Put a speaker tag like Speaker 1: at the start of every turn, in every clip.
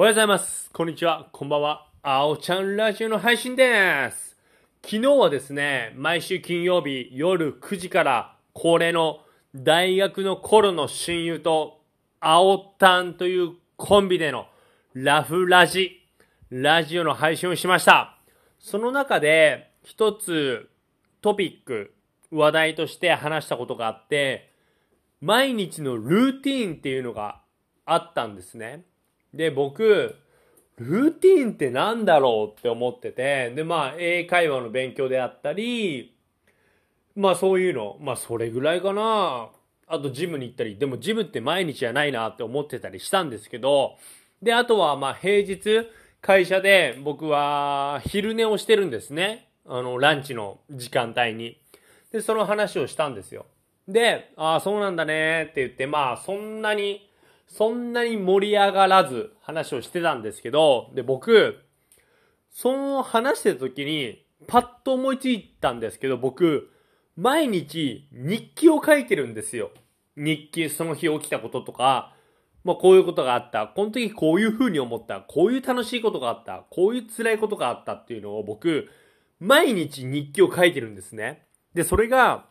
Speaker 1: おはようございます。こんにちは。こんばんは。あおちゃんラジオの配信です。昨日はですね、毎週金曜日夜9時から恒例の大学の頃の親友とあおたんというコンビでのラフラジ、ラジオの配信をしました。その中で一つトピック、話題として話したことがあって、毎日のルーティーンっていうのがあったんですね。で、僕、ルーティンってなんだろうって思ってて、で、まあ、英会話の勉強であったり、まあそういうの、まあそれぐらいかな。あとジムに行ったり、でもジムって毎日じゃないなって思ってたりしたんですけど、で、あとはまあ平日、会社で僕は昼寝をしてるんですね。あの、ランチの時間帯に。で、その話をしたんですよ。で、ああ、そうなんだねって言って、まあそんなに、そんなに盛り上がらず話をしてたんですけど、で、僕、その話してた時に、パッと思いついたんですけど、僕、毎日日記を書いてるんですよ。日記、その日起きたこととか、まあこういうことがあった。この時こういう風に思った。こういう楽しいことがあった。こういう辛いことがあったっていうのを僕、毎日日記を書いてるんですね。で、それが、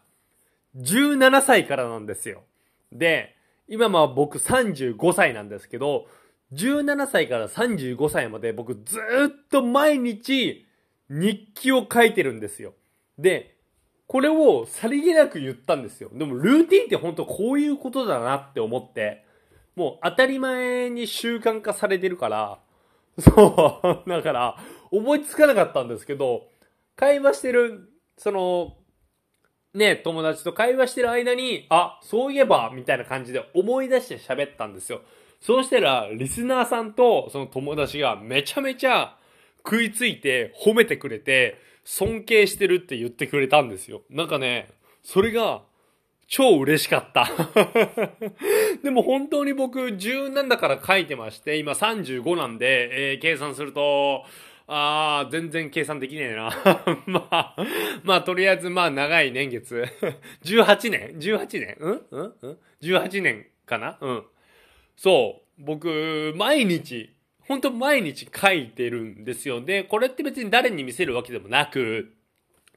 Speaker 1: 17歳からなんですよ。で、今まあ僕35歳なんですけど、17歳から35歳まで僕ずっと毎日日記を書いてるんですよ。で、これをさりげなく言ったんですよ。でもルーティンって本当こういうことだなって思って、もう当たり前に習慣化されてるから、そう、だから思いつかなかったんですけど、会話してる、その、ね、友達と会話してる間に、あ、そういえば、みたいな感じで思い出して喋ったんですよ。そうしたら、リスナーさんとその友達がめちゃめちゃ食いついて褒めてくれて、尊敬してるって言ってくれたんですよ。なんかね、それが超嬉しかった。でも本当に僕17だから書いてまして、今35なんで、えー計算すると、あー、全然計算できねえな。まあ、まあ、とりあえず、まあ、長い年月。18年 ?18 年？うん？うん？うん ?18 年かな？うん。そう。僕、毎日、本当毎日書いてるんですよ。で、これって別に誰に見せるわけでもなく、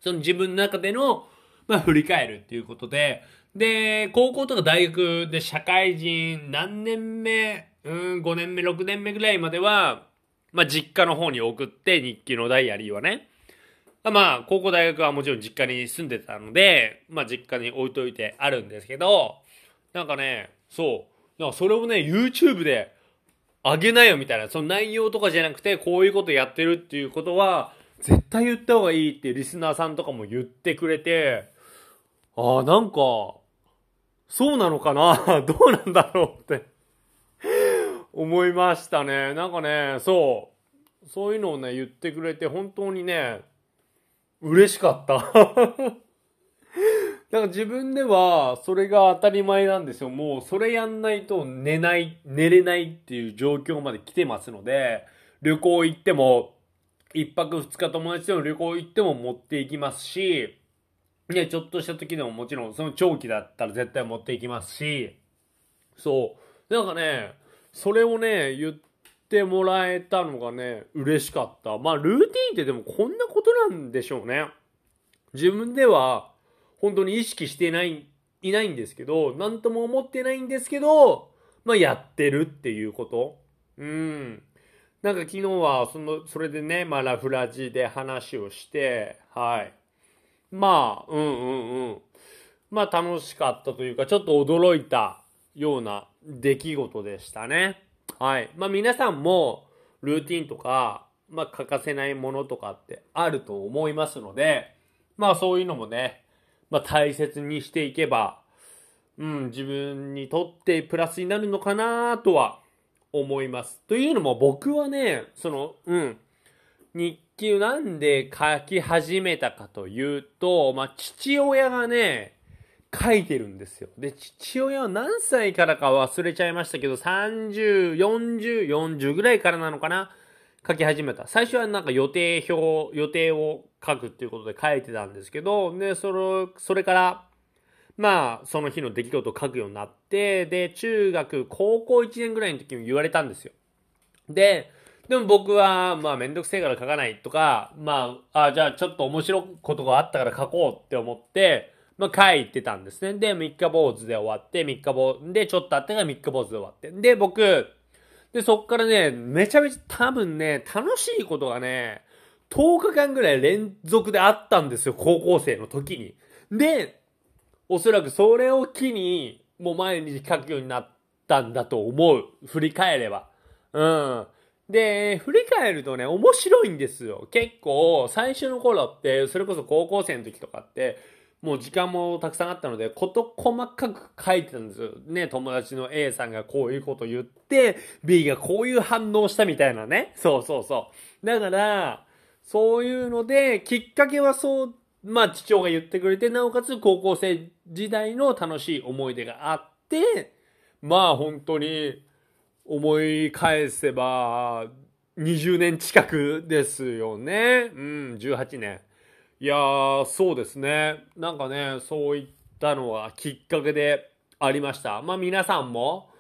Speaker 1: その自分の中での、まあ、振り返るっていうことで、で、高校とか大学で社会人何年目、うん、5年目、6年目ぐらいまでは、まあ、実家の方に送って日記のダイアリーはね。まあ、高校大学はもちろん実家に住んでたので、まあ、実家に置いといてあるんですけど、なんかね、そう。なんかそれをね、YouTube であげなよみたいな、その内容とかじゃなくて、こういうことやってるっていうことは、絶対言った方がいいってリスナーさんとかも言ってくれて、ああ、なんか、そうなのかな？どうなんだろうって思いましたね。なんかね、そう。そういうのをね、言ってくれて、本当にね、嬉しかった。なんか自分では、それが当たり前なんですよ。もう、それやんないと寝ない、寝れないっていう状況まで来てますので、旅行行っても、一泊二日友達との旅行行っても持っていきますし、ね、ちょっとした時でももちろん、その長期だったら絶対持っていきますし、そう。なんかね、それをね、言ってもらえたのがね、嬉しかった。まあ、ルーティーンってでもこんなことなんでしょうね。自分では、本当に意識してない、いないんですけど、なんとも思ってないんですけど、まあ、やってるっていうこと。うん。なんか昨日は、その、それでね、まあ、ラフラジで話をして、はい。まあ、うんうんうん。まあ、楽しかったというか、ちょっと驚いたような出来事でしたね。はい。まあ、皆さんも、ルーティンとか、まあ、欠かせないものとかってあると思いますので、まあ、そういうのもね、まあ、大切にしていけば、うん、自分にとってプラスになるのかなとは思います。というのも僕はね、その、うん、日記をなんで書き始めたかというと、まあ、父親がね、書いてるんですよ。で、父親は何歳からか忘れちゃいましたけど、30、40、40ぐらいからなのかな？書き始めた。最初はなんか予定表、予定を書くっていうことで書いてたんですけど、で、それ、それから、まあ、その日の出来事を書くようになって、で、中学、高校1年ぐらいの時に言われたんですよ。で、でも僕は、まあめんどくせえから書かないとか、まあ、あじゃあちょっと面白いことがあったから書こうって思って、まあ書いてたんですね。で、三日坊主で終わって、三日坊主でちょっとあってから三日坊主で終わって。で、僕、で、そっからね、めちゃめちゃ多分ね、楽しいことがね、10日間ぐらい連続であったんですよ、高校生の時に。で、おそらくそれを機に、もう毎日書くようになったんだと思う。振り返れば。うん。で、振り返るとね、面白いんですよ。結構、最初の頃って、それこそ高校生の時とかって、もう時間もたくさんあったので、こと細かく書いてたんですよ。ね、友達の A さんがこういうこと言って、B がこういう反応したみたいなね。そうそうそう。だから、そういうので、きっかけはそう、まあ父親が言ってくれて、なおかつ高校生時代の楽しい思い出があって、まあ本当に、思い返せば、20年近くですよね。うん、18年。いやー、そうですね。なんかね、そういったのはきっかけでありました。まあ皆さんも、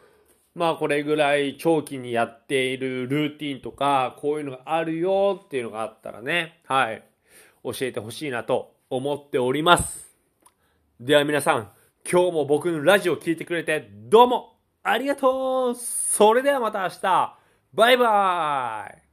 Speaker 1: まあこれぐらい長期にやっているルーティンとか、こういうのがあるよっていうのがあったらね、はい、教えてほしいなと思っております。では皆さん、今日も僕のラジオを聴いてくれてどうもありがとうそれではまた明日バイバーイ